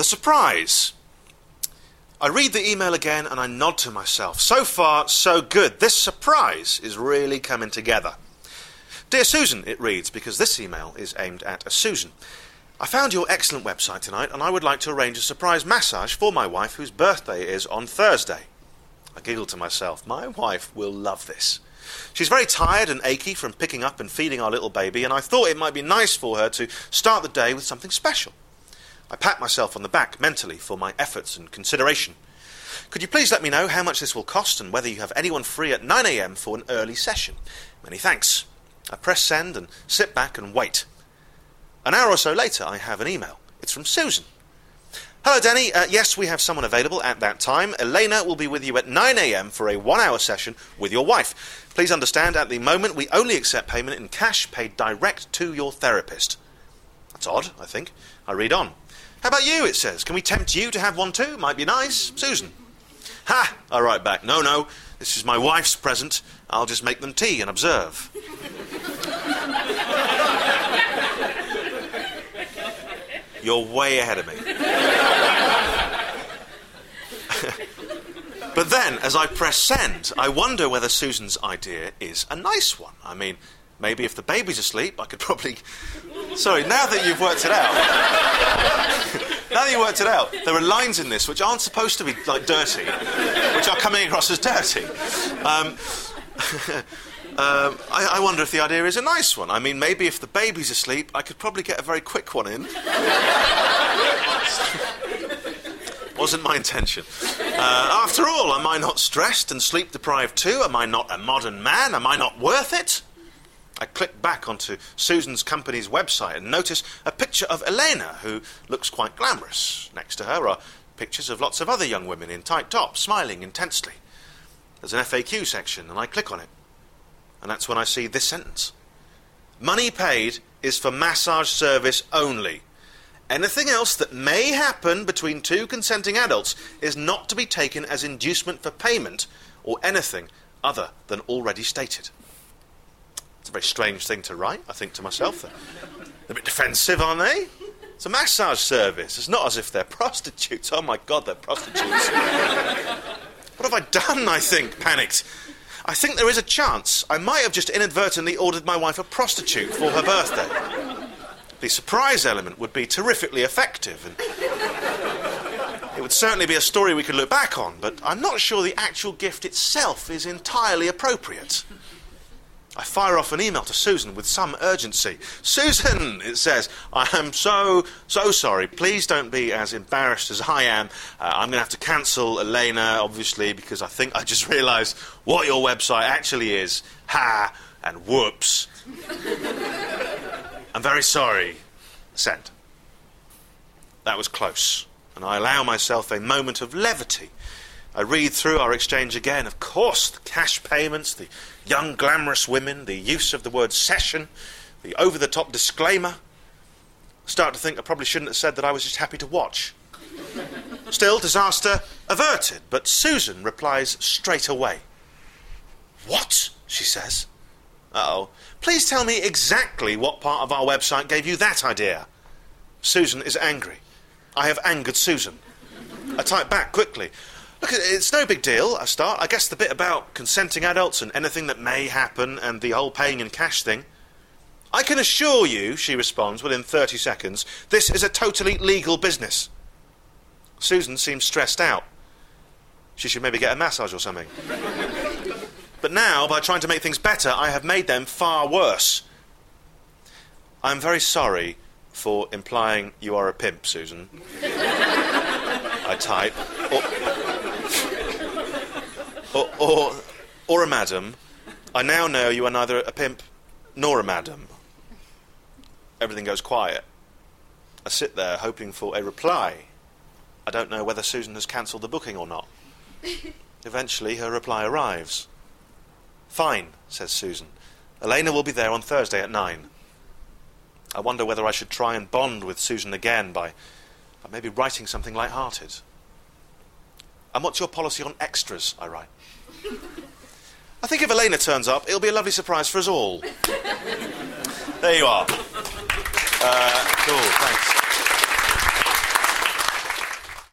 The surprise. I read the email again and I nod to myself. So far, so good. This surprise is really coming together. Dear Susan, it reads, because this email is aimed at a Susan. I found your excellent website tonight and I would like to arrange a surprise massage for my wife whose birthday is on Thursday. I giggled to myself. My wife will love this. She's very tired and achy from picking up and feeding our little baby, and I thought it might be nice for her to start the day with something special. I pat myself on the back mentally for my efforts and consideration. Could you please let me know how much this will cost and whether you have anyone free at 9am for an early session? Many thanks. I press send and sit back and wait. An hour or so later, I have an email. It's from Susan. Hello, Danny. Uh, yes, we have someone available at that time. Elena will be with you at 9am for a one hour session with your wife. Please understand, at the moment, we only accept payment in cash paid direct to your therapist. That's odd, I think. I read on. How about you? It says. Can we tempt you to have one too? Might be nice. Susan. Ha! I write back. No, no. This is my wife's present. I'll just make them tea and observe. You're way ahead of me. but then, as I press send, I wonder whether Susan's idea is a nice one. I mean, maybe if the baby's asleep, I could probably. Sorry, now that you've worked it out. now that you've worked it out, there are lines in this which aren't supposed to be like dirty, which are coming across as dirty. Um, um, I, I, wonder if the idea is a nice one. I mean, maybe if the baby's asleep, I could probably get a very quick one in. Wasn't my intention. Uh, after all, am I not stressed and sleep deprived too? Am I not a modern man? Am I not worth it? I click back onto Susan's company's website and notice a picture of Elena, who looks quite glamorous. Next to her are pictures of lots of other young women in tight tops, smiling intensely. There's an FAQ section, and I click on it. And that's when I see this sentence Money paid is for massage service only. Anything else that may happen between two consenting adults is not to be taken as inducement for payment or anything other than already stated. A very strange thing to write, I think to myself. They're a bit defensive, aren't they? It's a massage service. It's not as if they're prostitutes. Oh my God, they're prostitutes. what have I done? I think, panicked. I think there is a chance I might have just inadvertently ordered my wife a prostitute for her birthday. The surprise element would be terrifically effective, and it would certainly be a story we could look back on, but I'm not sure the actual gift itself is entirely appropriate. I fire off an email to Susan with some urgency. Susan, it says, I am so, so sorry. Please don't be as embarrassed as I am. Uh, I'm going to have to cancel Elena, obviously, because I think I just realised what your website actually is. Ha! And whoops. I'm very sorry. Send. That was close, and I allow myself a moment of levity I read through our exchange again. Of course, the cash payments, the young glamorous women, the use of the word session, the over the top disclaimer. I start to think I probably shouldn't have said that I was just happy to watch. Still, disaster averted, but Susan replies straight away. What? she says. oh. Please tell me exactly what part of our website gave you that idea. Susan is angry. I have angered Susan. I type back quickly. Look, it's no big deal, I start. I guess the bit about consenting adults and anything that may happen and the whole paying in cash thing. I can assure you, she responds within 30 seconds, this is a totally legal business. Susan seems stressed out. She should maybe get a massage or something. but now, by trying to make things better, I have made them far worse. I'm very sorry for implying you are a pimp, Susan. I type. Or, or, or a madam. I now know you are neither a pimp nor a madam. Everything goes quiet. I sit there hoping for a reply. I don't know whether Susan has cancelled the booking or not. Eventually, her reply arrives. Fine, says Susan. Elena will be there on Thursday at nine. I wonder whether I should try and bond with Susan again by, by maybe writing something light-hearted. And what's your policy on extras? I write. I think if Elena turns up, it'll be a lovely surprise for us all. there you are. Uh, cool, thanks.